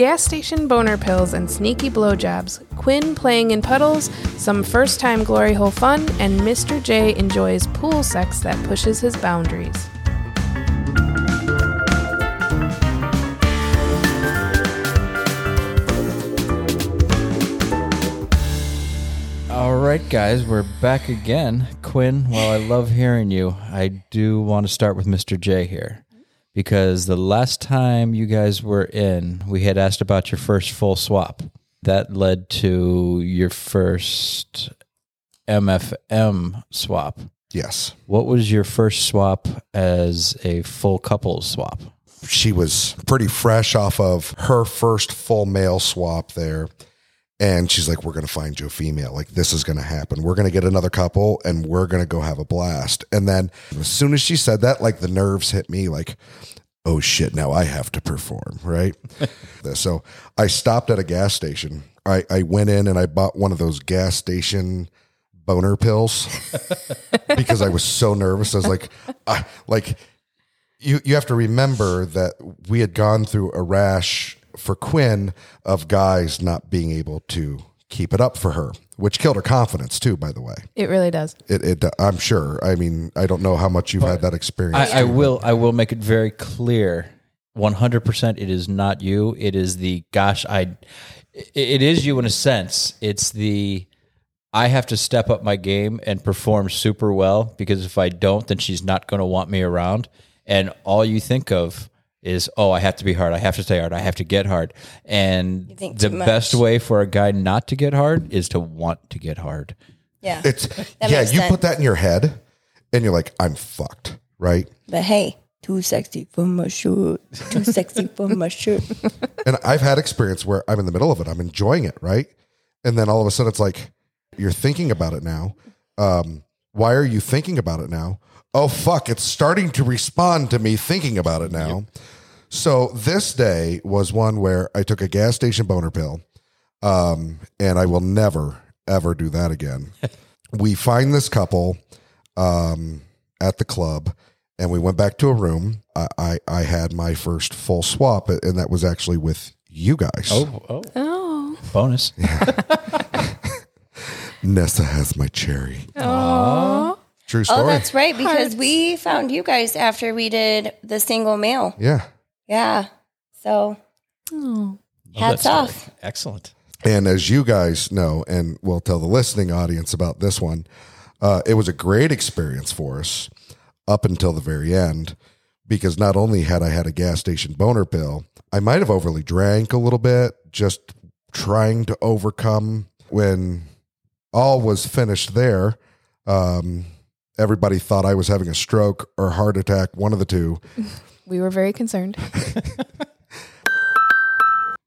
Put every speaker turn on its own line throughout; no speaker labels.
Gas station boner pills and sneaky blowjobs, Quinn playing in puddles, some first time glory hole fun, and Mr. J enjoys pool sex that pushes his boundaries.
All right, guys, we're back again. Quinn, while I love hearing you, I do want to start with Mr. J here because the last time you guys were in, we had asked about your first full swap. That led to your first MFM swap.
Yes.
What was your first swap as a full couple swap?
She was pretty fresh off of her first full male swap there. And she's like, We're going to find you a female. Like, this is going to happen. We're going to get another couple and we're going to go have a blast. And then as soon as she said that, like the nerves hit me, like, oh shit, now I have to perform, right? so I stopped at a gas station. I, I went in and I bought one of those gas station boner pills because I was so nervous. I was like, I, like, you, you have to remember that we had gone through a rash for Quinn of guys not being able to keep it up for her, which killed her confidence too. By the way,
It really does.
it, it I'm sure. I mean, I don't know how much you've had that experience.
I, I
too.
will. I will make it very clear. One hundred percent. It is not you. It is the gosh. I. it- It is you in a sense. It's the. I have to step up my game and perform super well because if I don't, then she's not going to want me around. And all you think of is, oh, I have to be hard. I have to stay hard. I have to get hard. And the best way for a guy not to get hard is to want to get hard.
Yeah.
It's
That
yeah.
makes
You
sense.
put that in your head, and you're like, I'm fucked, right?
But hey, too sexy for my shirt. Too sexy for my shirt.
And I've had experience where I'm in the middle of it. I'm enjoying it, right? And then all of a sudden, it's like you're thinking about it now. Um, why are you thinking about it now? Oh fuck! It's starting to respond to me thinking about it now. So this day was one where I took a gas station boner pill, um, and I will never ever do that again. we find this couple um, at the club, and we went back to a room. I, I I had my first full swap, and that was actually with you guys.
Oh, oh,
Oh.
bonus.
Nessa has my cherry.
Oh.
True story.
Oh, that's right. Because we found you guys after we did the single male.
yeah.
Yeah. So
Oh.
hats off.
Excellent.
And as you guys know, and we'll tell the listening audience about this one, uh, it was a great experience for us up until the very end because not only had I had a gas station boner pill, I might have overly drank a little bit, just trying to overcome when all was finished there. Um, everybody thought I was having a stroke or heart attack, one of the two.
We were very concerned.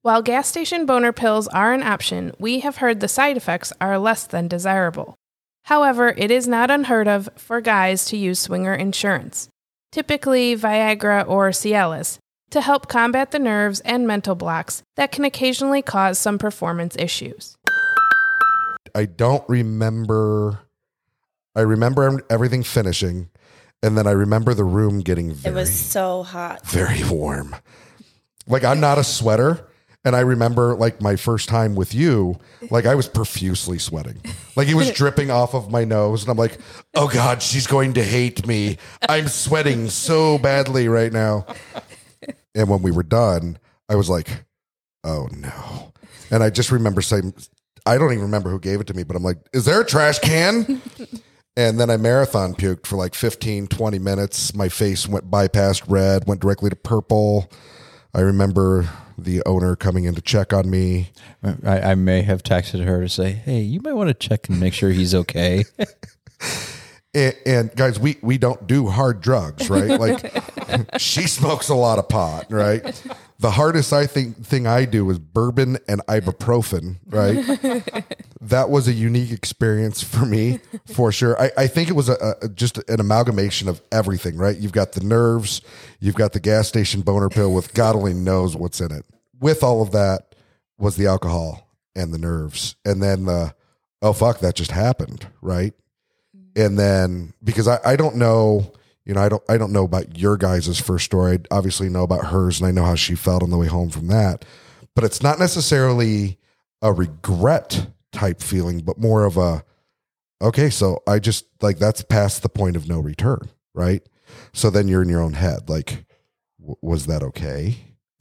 While gas station boner pills are an option, we have heard the side effects are less than desirable. However, it is not unheard of for guys to use swinger insurance, typically Viagra or Cialis, to help combat the nerves and mental blocks that can occasionally cause some performance issues.
I don't remember. I remember everything finishing, and then I remember the room getting very, It
was so hot.
very warm. Like I'm not a sweater, and I remember like my first time with you, like I was profusely sweating, like it was dripping off of my nose, and I'm like, oh god, she's going to hate me. I'm sweating so badly right now. And when we were done, I was like, oh no. And I just remember saying, I don't even remember who gave it to me, but I'm like, is there a trash can? And then I marathon puked for like 15, 20 minutes. My face went bypassed red, went directly to purple. I remember the owner coming in to check on me.
I, I may have texted her to say, "Hey, you might want to check and make sure he's okay."
And, and guys, we we don't do hard drugs, right? Like she smokes a lot of pot, right? The hardest I think thing I do is bourbon and ibuprofen, right? that was a unique experience for me, for sure. I, I think it was a, a just an amalgamation of everything, right? You've got the nerves, you've got the gas station boner pill with God only knows what's in it. With all of that was the alcohol and the nerves, and then the oh fuck, that just happened, right? and then because I, I don't know you know i don't i don't know about your guys' first story. I obviously know about hers and i know how she felt on the way home from that. But it's not necessarily a regret type feeling but more of a okay so i just like that's past the point of no return right? So then you're in your own head like w- was that okay?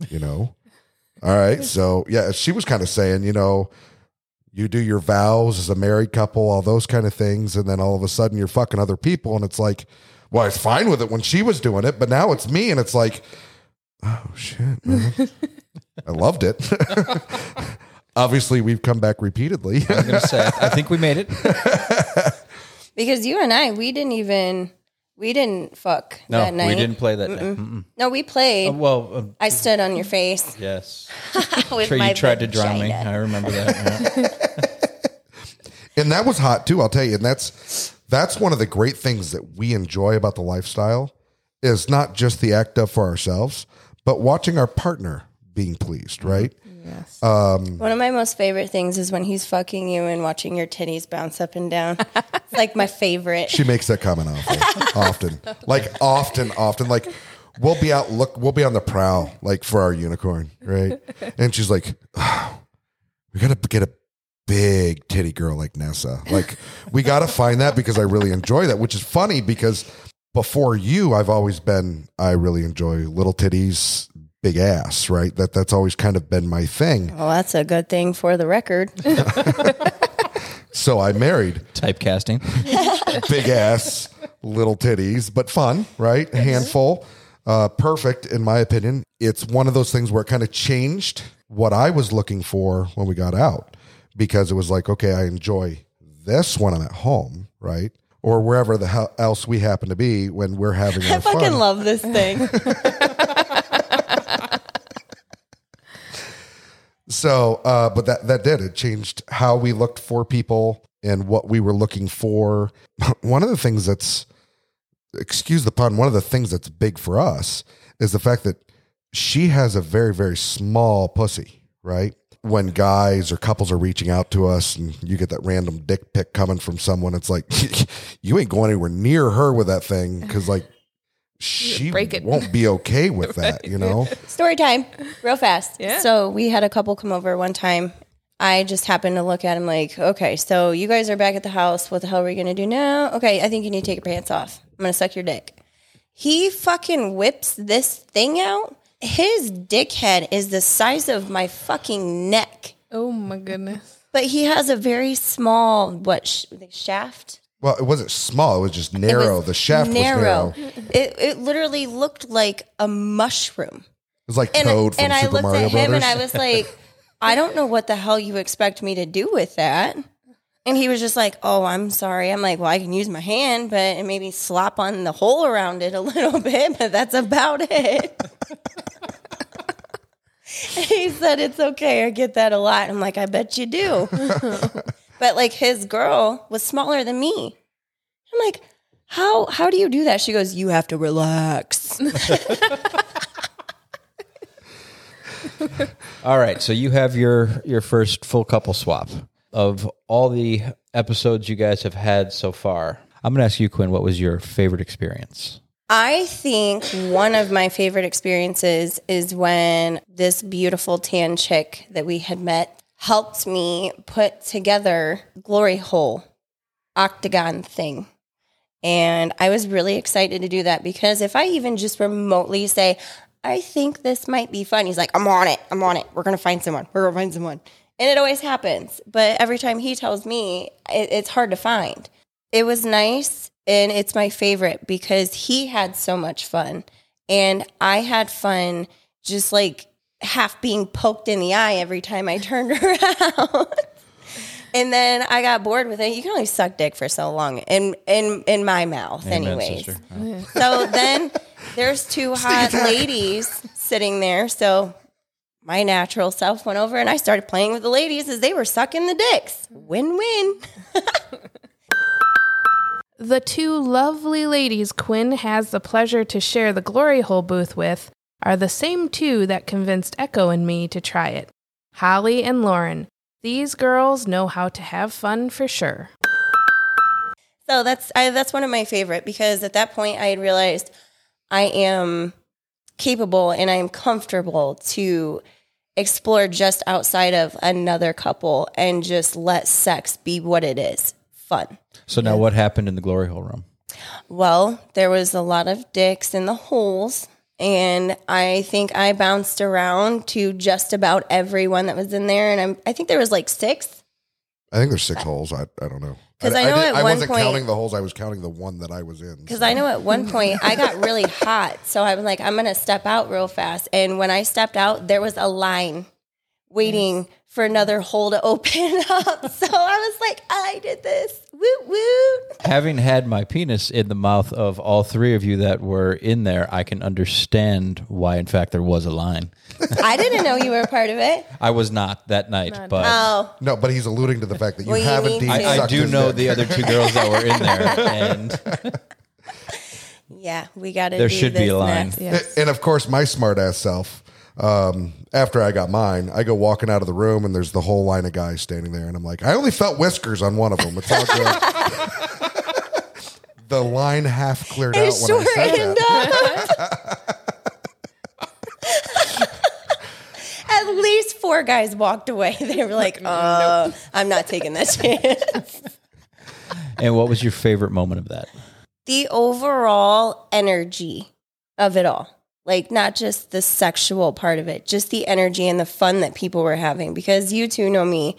You know? All right so yeah she was kind of saying you know you do your vows as a married couple, all those kind of things, and then all of a sudden you're fucking other people, and it's like, well, I was fine with it when she was doing it, but now it's me, and it's like, oh shit, man. I loved it. Obviously, we've come back repeatedly.
I'm gonna say, I think we made it.
Because you and I, we didn't even we didn't fuck
No,
that night.
we didn't play that. Night. Mm-mm.
No, we played.
Uh, well, uh,
I stood on your face
yes.
with
Trey,
my
you tried to drown me. I remember that. yeah.
and that was hot too i'll tell you and that's that's one of the great things that we enjoy about the lifestyle is not just the act of for ourselves but watching our partner being pleased mm-hmm. right
Yes.
Um, one of my most favorite things is when he's fucking you and watching your titties bounce up and down. it's like my favorite.
she makes that comment often often like often often like we'll be out look we'll be on the prowl like for our unicorn right and she's like "Oh, we gotta get a big titty girl like nessa like we gotta find that because i really enjoy that which is funny because before you i've always been i really enjoy little titties big ass right that that's always kind of been my thing
Well, that's a good thing for the record.
so i married
Typecasting.
big ass, little titties, but fun, right? A handful. Uh, perfect, in my opinion. It's one of those things where it kind of changed what I was looking for when we got out because it was like, okay, I enjoy this when I'm at home, right? Or wherever the hell else we happen to be when we're having
I fucking
fun.
love this thing.
So, uh, but that that did it changed how we looked for people and what we were looking for. One of the things that's, excuse the pun, one of the things that's big for us is the fact that she has a very very small pussy. Right when guys or couples are reaching out to us and you get that random dick pic coming from someone, it's like you ain't going anywhere near her with that thing because like she
break it.
won't be okay with that. You know.
Story time, real fast.
Yeah.
So we had a couple come over one time. I just happened to look at him like, okay, so you guys are back at the house. What the hell are we gonna do now? Okay, I think you need to take your pants off. I'm gonna suck your dick. He fucking whips this thing out. His dickhead is the size of my fucking neck,
oh my goodness.
but he has a very small what sh- shaft.
Well, it wasn't small; it was just narrow.
was
the shaft was narrow.
It it literally looked like a mushroom.
It was like
and,
Toad from
and I looked
Mario
at him and I was like, I don't know what the hell you expect me to do with that. And he was just like, Oh, I'm sorry. I'm like, Well, I can use my hand, but and maybe slop on the hole around it a little bit, but that's about it. he said, It's okay. I get that a lot. I'm like, I bet you do. but like his girl was smaller than me. I'm like, how how do you do that? She goes, You have to relax.
All right, so you have your your first full couple swap of all the episodes you guys have had so far. I'm going to ask you, Quinn, what was your favorite experience?
I think one of my favorite experiences is when this beautiful tan chick that we had met helped me put together glory hole octagon thing. And I was really excited to do that because if I even just remotely say, I think this might be fun, he's like, I'm on it. I'm on it. We're going to find someone. We're going to find someone. And it always happens. But every time he tells me, it, it's hard to find. It was nice and it's my favorite because he had so much fun and I had fun just like half being poked in the eye every time I turned around. and then I got bored with it. You can only suck dick for so long in in in my mouth,
Amen,
anyways.
sister.
So then there's two hot ladies sitting there. So my natural self went over and I started playing with the ladies as they were sucking the dicks. Win win.
The two lovely ladies Quinn has the pleasure to share the glory hole booth with are the same two that convinced Echo and me to try it Holly and Lauren. These girls know how to have fun for sure.
So that's I, that's one of my favorite because at that point I had realized I am capable and I'm comfortable to explore just outside of another couple and just let sex be what it is fun.
So now, what happened in the glory hole room?
Well, there was a lot of dicks in the holes, and I think I bounced around to just about everyone that was in there, and I'm, I think there was like six.
I think there's six holes. I, I don't know.
'Cause I know
did-
at
I
one
wasn't
point-
counting the holes. I was counting the one that I was in.
Because I know at one point I got really hot, so I was like, I'm gonna step out real fast, and when I stepped out, there was a line waiting for another hole to open up. So I was like, I did this. Woot woot.
Having had my penis in the mouth of all three of you that were in there, I can understand why, in fact, there was a line.
I didn't know you were a part of it.
I was not that night, but
Oh,
no, but he's alluding to the fact that you
Well,
have
need
indeed.
I, I do
his
know
dick.
the other two girls that were in there, and
yeah, we got to.
There
do
should be a line.
Yes.
And of course, my smart ass self. Um, after I got mine, I go walking out of the room, and there's the whole line of guys standing there, and I'm like, I only felt whiskers on one of them. It's all good. the line half cleared out
It
when I said that.
up. At least four guys walked away. They were like, uh, I'm not taking that chance.
and what was your favorite moment of that?
the overall energy of it all. Like not just the sexual part of it, just the energy and the fun that people were having. Because you two know me,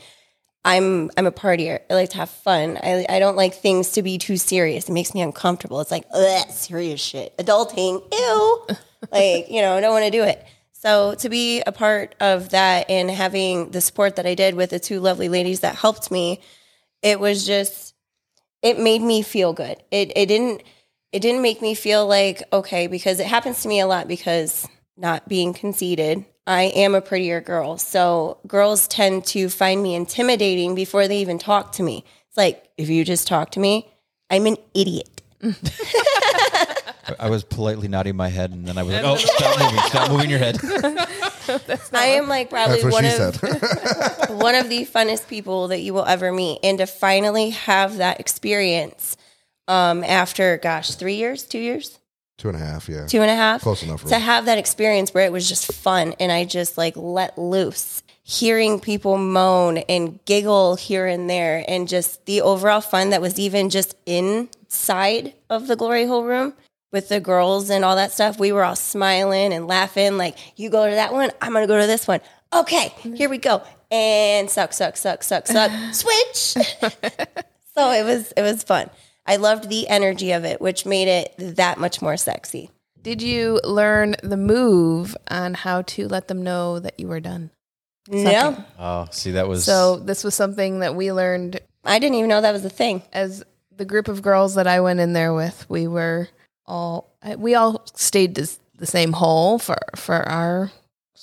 I'm I'm a partier. I like to have fun. I I don't like things to be too serious. It makes me uncomfortable. It's like ugh, serious shit, adulting, ew. like you know, I don't want to do it. So to be a part of that and having the support that I did with the two lovely ladies that helped me, it was just it made me feel good. It it didn't it didn't make me feel like okay because it happens to me a lot because not being conceited, I am a prettier girl. So girls tend to find me intimidating before they even talk to me. It's like if you just talk to me, I'm an idiot.
I- I was politely nodding my head, and then I was like, "Oh, stop moving! Stop moving your head."
I am like probably
That's what
one
she
of
said.
one of the funnest people that you will ever meet and to finally have that experience um after gosh, 3 years, 2 years?
Two and a half, yeah.
two and a half
Close enough,
to
really.
have that experience where it was just fun and I just like let loose. Hearing people moan and giggle here and there, and just the overall fun that was even just inside of the glory hole room with the girls and all that stuff. We were all smiling and laughing, like, you go to that one, I'm gonna go to this one. Okay, here we go. And suck, suck, suck, suck, suck, switch. so it was it was fun. I loved the energy of it, which made it that much more sexy.
Did you learn the move on how to let them know that you were done?
No,
Oh, see, that was
So this was something that we learned
I didn't even know that was a thing.
as the group of girls that I went in there with. We were all we all stayed the same hole for for our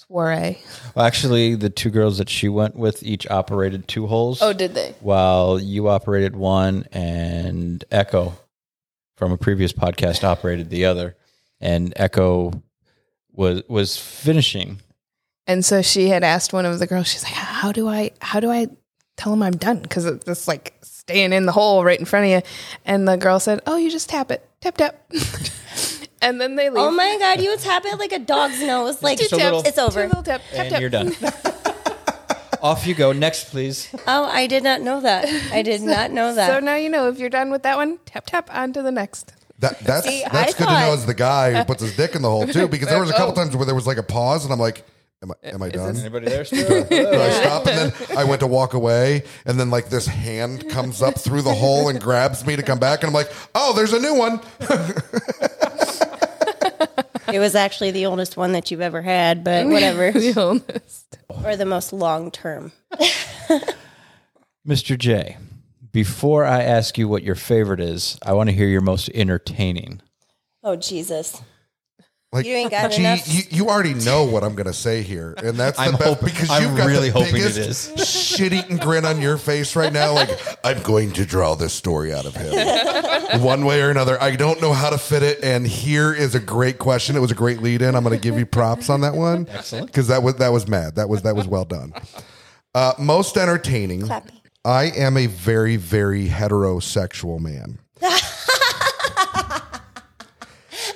soiree.
Well, actually the two girls that she went with each operated two holes.
Oh, did they?
while you operated one and Echo from a previous podcast operated the other, and Echo was was finishing.
And so she had asked one of the girls. She's like, "How do I? How do I tell them I'm done? Because it's just like staying in the hole right in front of you." And the girl said, "Oh, you just tap it, tap tap." and then they leave.
Oh my god, you tap it like a dog's nose. Like
Just a little-
it's over.
Two little tap, tap,
and
tap.
you're done. Off you go. Next, please.
Oh, I did not know that. I did not know that.
So now you know if you're done with that one, tap tap on to the next.
That, that's
See,
that's
I
good to know
thought-
as the guy who puts his dick in the hole too, because there was a couple
Oh.
times where there was like a pause, and I'm like, "Am I uh, am I done?"
Anybody there still?
Do I stop? And then I went to walk away, and then like this hand comes up through the hole and grabs me to come back, and I'm like, "Oh, there's a new one."
It was actually the oldest one that you've ever had, but whatever.
The oldest.
or the most long term.
Mr. J, before I ask you what your favorite is, I want to hear your most entertaining.
Oh, Jesus.
Like,
You ain't got
gee,
enough-
You, you already know what I'm going to say here, and that's the
I'm
best
hoping-
because
I'm
you've got
really
the
hoping it
biggest
is.
shit-eating grin on your face right now. Like I'm going to draw this story out of him, one way or another. I don't know how to fit it, and here is a great question. It was a great lead-in. I'm going to give you props on that one. Excellent, because that was that was mad. That was that was well done. Uh, most entertaining.
Clappy.
I am a very very heterosexual man.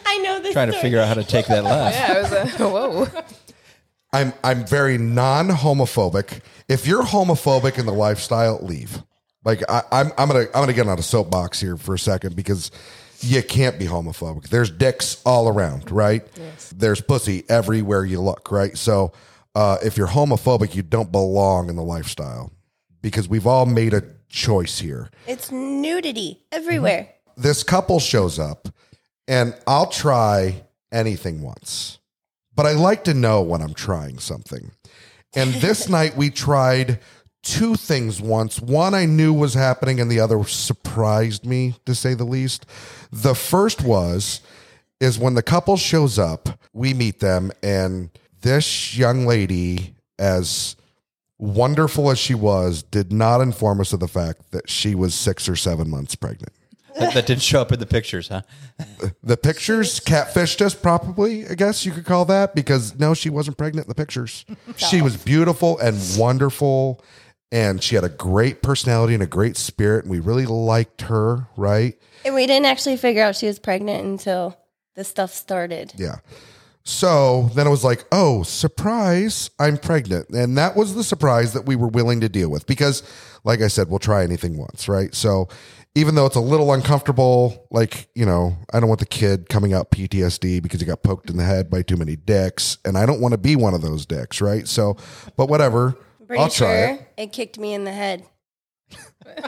I know this.
Trying to figure out how to take that laugh.
Yeah, it was a whoa.
I'm I'm very non-homophobic. If you're homophobic in the lifestyle, leave. Like I, I'm I'm gonna I'm gonna get on a soapbox here for a second because you can't be homophobic. There's dicks all around, right? Yes. There's pussy everywhere you look, right? So uh, if you're homophobic, you don't belong in the lifestyle because we've all made a choice here.
It's nudity everywhere.
This couple shows up, and I'll try anything once, but I like to know when I'm trying something. And this night we tried two things once. One I knew was happening, and the other surprised me, to say the least. The first was is when the couple shows up, we meet them, and this young lady, as wonderful as she was, did not inform us of the fact that she was six or seven months pregnant.
That, that didn't show up in the pictures, huh?
The pictures catfished us, probably, I guess you could call that, because no, she wasn't pregnant in the pictures. She was beautiful and wonderful, and she had a great personality and a great spirit, and we really liked her, right?
And we didn't actually figure out she was pregnant until the stuff started.
Yeah. So then it was like, oh, surprise, I'm pregnant. And that was the surprise that we were willing to deal with because, like I said, we'll try anything once, right? So even though it's a little uncomfortable, like, you know, I don't want the kid coming out PTSD because he got poked in the head by too many dicks. And I don't want to be one of those dicks, right? So, but whatever.
Pretty
I'll try it.
it kicked me in the head.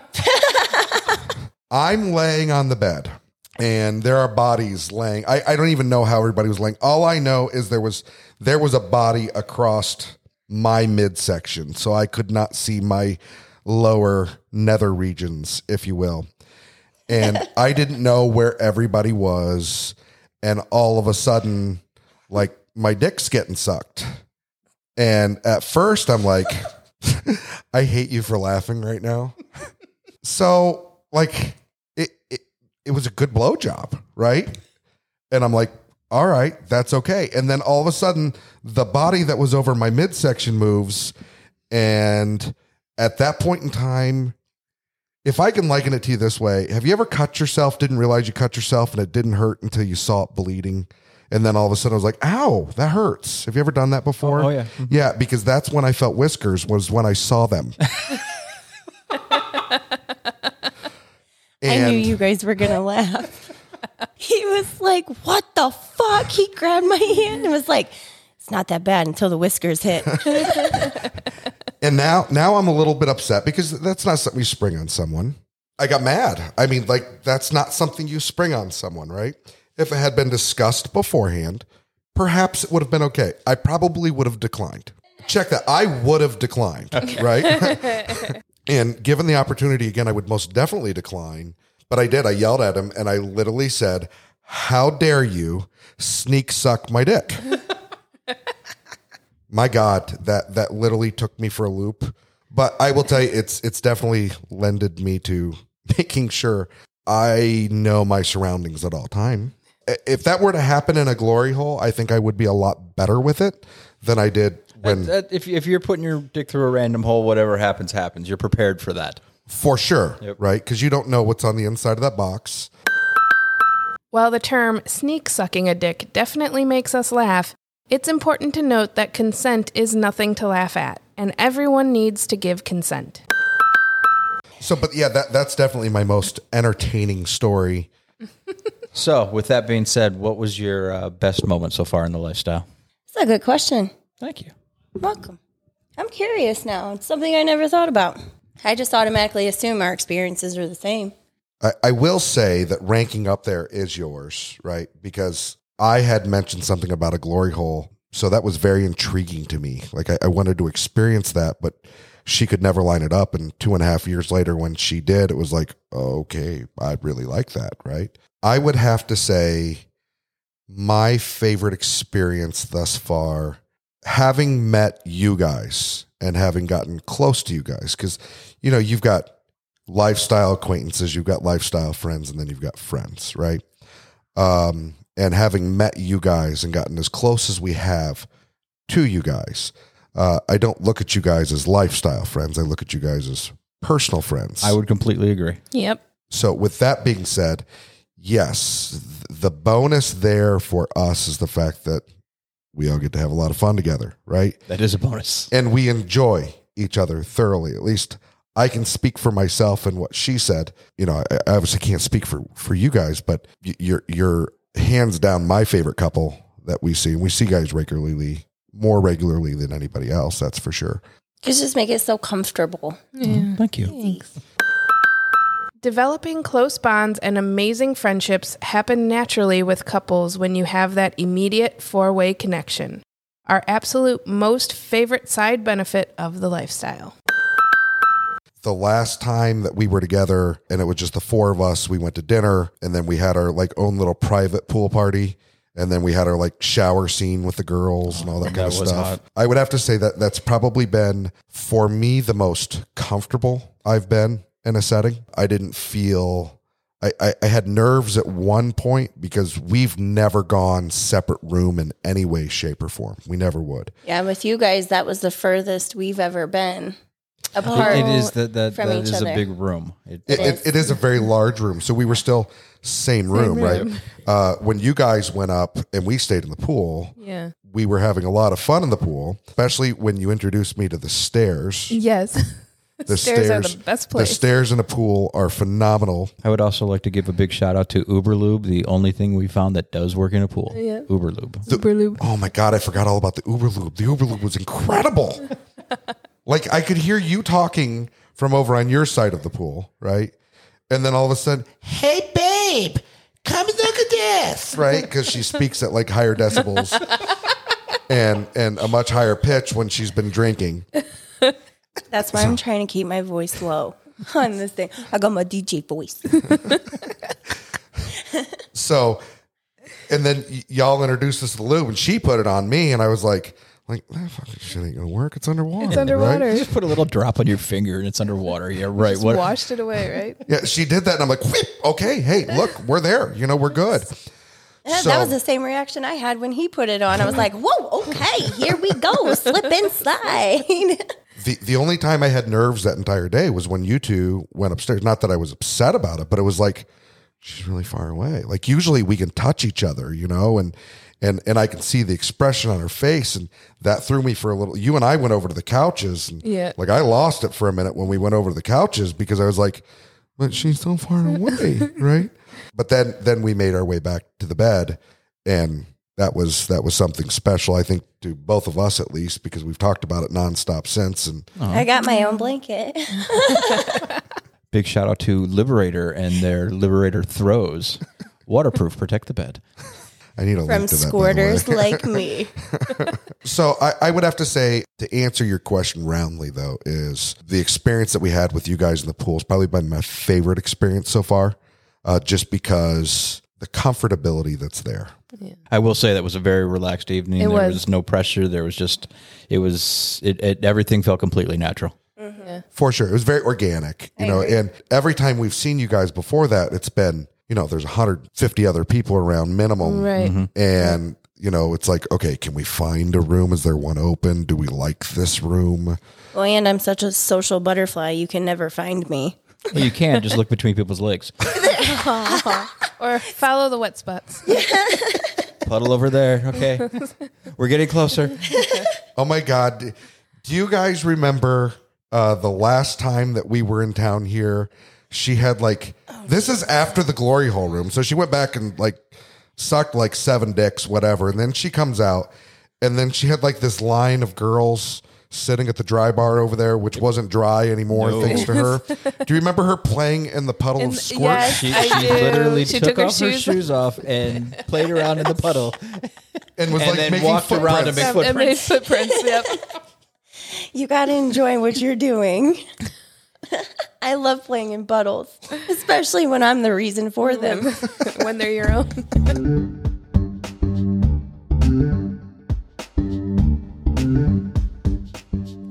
I'm laying on the bed and there are bodies laying. I, I don't even know how everybody was laying. All I know is there was there was a body across my midsection, so I could not see my lower nether regions, if you will. And I didn't know where everybody was. And all of a sudden, like my dick's getting sucked. And at first I'm like, I hate you for laughing right now. So like it, it it was a good blowjob, right? And I'm like, all right, that's okay. And then all of a sudden, the body that was over my midsection moves, and at that point in time, if I can liken it to you this way, have you ever cut yourself, didn't realize you cut yourself, and it didn't hurt until you saw it bleeding? And then all of a sudden I was like, ow, that hurts. Have you ever done that before?
Oh, oh yeah. Mm-hmm.
Yeah, because that's when I felt whiskers was when I saw them.
I knew you guys were gonna laugh. he was like, "What the fuck?" He grabbed my hand and was like, "It's not that bad until the whiskers hit."
And now, now I'm a little bit upset because that's not something you spring on someone. I got mad. I mean, like that's not something you spring on someone, right? If it had been discussed beforehand, perhaps it would have been okay. I probably would have declined. Check that. I would have declined, right? and given the opportunity again, I would most definitely decline. But I did. I yelled at him and I literally said, "How dare you sneak suck my dick?" my god that that literally took me for a loop. But i will tell you it's it's definitely lended me to making sure i know my surroundings at all time. If that were to happen in a glory hole i think i would be a lot better with it than i did when
That- if, if you're putting your dick through a random hole, whatever happens, happens. You're prepared for that.
for sure right? Because you don't know what's on the inside of that box.
While the term sneak sucking a dick definitely makes us laugh, it's important to note that consent is nothing to laugh at, and everyone needs to give consent.
so but yeah that that's definitely my most entertaining story
So, with that being said, what was your uh, best moment so far in the lifestyle?
That's a good question.
Thank you.
Welcome. I'm curious now. It's something I never thought about. I just automatically assume our experiences are the same.
I, I will say that ranking up there is yours, right? Because I had mentioned something about a glory hole. So that was very intriguing to me. Like I, I wanted to experience that, but she could never line it up. And two and a half years later, when she did, it was like, okay, I really like that. Right. I would have to say my favorite experience thus far, having met you guys and having gotten close to you guys, because, you know, you've got lifestyle acquaintances, you've got lifestyle friends, and then you've got friends, right? Um, and having met you guys and gotten as close as we have to you guys, uh, I don't look at you guys as lifestyle friends. I look at you guys as personal friends.
I would completely agree.
Yep.
So, with that being said, yes, th- the bonus there for us is the fact that we all get to have a lot of fun together, right?
That is a bonus.
And we enjoy each other thoroughly. At least I can speak for myself and what she said. You know, I, I obviously can't speak for for you guys, but you're you're hands down my favorite couple that we see. And we see guys regularly, more regularly than anybody else. That's for sure.
You just make it so comfortable. Yeah.
Mm, thank you. Thanks.
Developing close bonds and amazing friendships happen naturally with couples when you have that immediate four way connection. Our absolute most favorite side benefit of the lifestyle.
The last time that we were together and it was just the four of us we went to dinner and then we had our like own little private pool party and then we had our like shower scene with the girls and all that, kind of stuff.
hot.
i would have to say that that's probably been for me the most comfortable i've been in a setting. I didn't feel I, I, I had nerves at one point because we've never gone separate room in any way shape or form. We never would.
Yeah, with you guys, that was the furthest we've ever been apart.
It is that that,
from
that
each
is a big room. It,
It, it, it is a very large room. So we were still same room, right? Uh, when you guys went up and we stayed in the pool,
Yeah.
we were having a lot of fun in the pool, especially when you introduced me to the stairs.
Yes.
The
Stairs are the best place.
The stairs in a pool are phenomenal.
I would also like to give a big shout out to Uberlube, the only thing we found that does work in a pool.
Yeah.
Uberlube.
Superlube.
Oh my God, I forgot all about the Uberlube. The Uberlube was incredible. Like I could hear you talking from over on your side of the pool, right? And then all of a sudden, hey babe, come look at this, right? Because she speaks at like higher decibels and and a much higher pitch when she's been drinking.
That's why I'm trying to keep my voice low on this thing. I got my DJ voice.
So, and then y- y'all introduced us to the lube, and she put it on me, and I was like, like that fucking shit ain't gonna work. It's underwater.
It's
right?
underwater.
Just put a little drop on your finger and it's underwater. Yeah, right.
Just
What?
washed it away, right?
Yeah, she did that, and I'm like, "Whip, okay, hey, look, we're there. You know, we're good.
Yeah,
So-
that was the same reaction I had when he put it on. I was like, whoa, okay, here we go. Slip and slide.
The the only time I had nerves that entire day was when you two went upstairs. Not that I was upset about it, but it was like she's really far away. Like usually we can touch each other, you know, and and and I can see the expression on her face, and that threw me for a little. You and I went over to the couches, and
Yeah.
like I lost it for a minute when we went over to the couches because I was like, but she's so far away, right? But then then we made our way back to the bed, and that was that was something special. I think to both of us at least because we've talked about it nonstop since, and.
I got my own blanket.
Big shout out to Liberator and their Liberator throws. Waterproof, protect the bed.
I need a
From
link to that, by the way.
squirters like me.
So I, I would have to say to answer your question roundly though is the experience that we had with you guys in the pool has probably been my favorite experience so far, uh, just because the comfortability that's there.
I will say that was a very relaxed evening.
It
there
was.
was. no pressure. There was just, it was, it, it everything felt completely natural.
For sure. It was very organic, you know, and every time we've seen you guys before that, it's been, you know, there's 150 other people around minimum.
Right.
And, you know, it's like, okay, can we find a room? Is there one open? Do we like this room?
Well, and I'm such a social butterfly, you can never find me.
Well, you can't just look between people's legs.
Or follow the wet spots.
Puddle over there. Okay. We're getting closer.
Oh my God. Do you guys remember uh, the last time that we were in town here? She had like, oh, this is after the glory hole room. So she went back and like sucked like seven dicks, whatever. And then she comes out and then she had like this line of girls sitting at the dry bar over there, which wasn't dry anymore
No.
thanks to her. Do you remember her playing in the puddle
In-
of squirt?
yes.
She,
I
she
do.
literally
She
took,
took her
off her
shoes-
shoes off and played around in the puddle.
And was
And
like
then
making
walked around to
footprints.
make
And made footprints. Yep.
You got to enjoy what you're doing. I love playing in puddles, especially when I'm the reason for them.
when they're your own.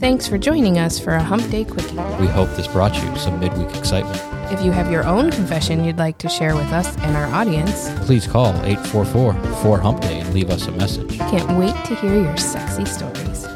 Thanks for joining us for a Hump Day Quickie.
We hope this brought you some midweek excitement.
If you have your own confession you'd like to share with us and our audience,
Please call 844 4 Hump Day and leave us a message.
can't wait to hear your sexy stories.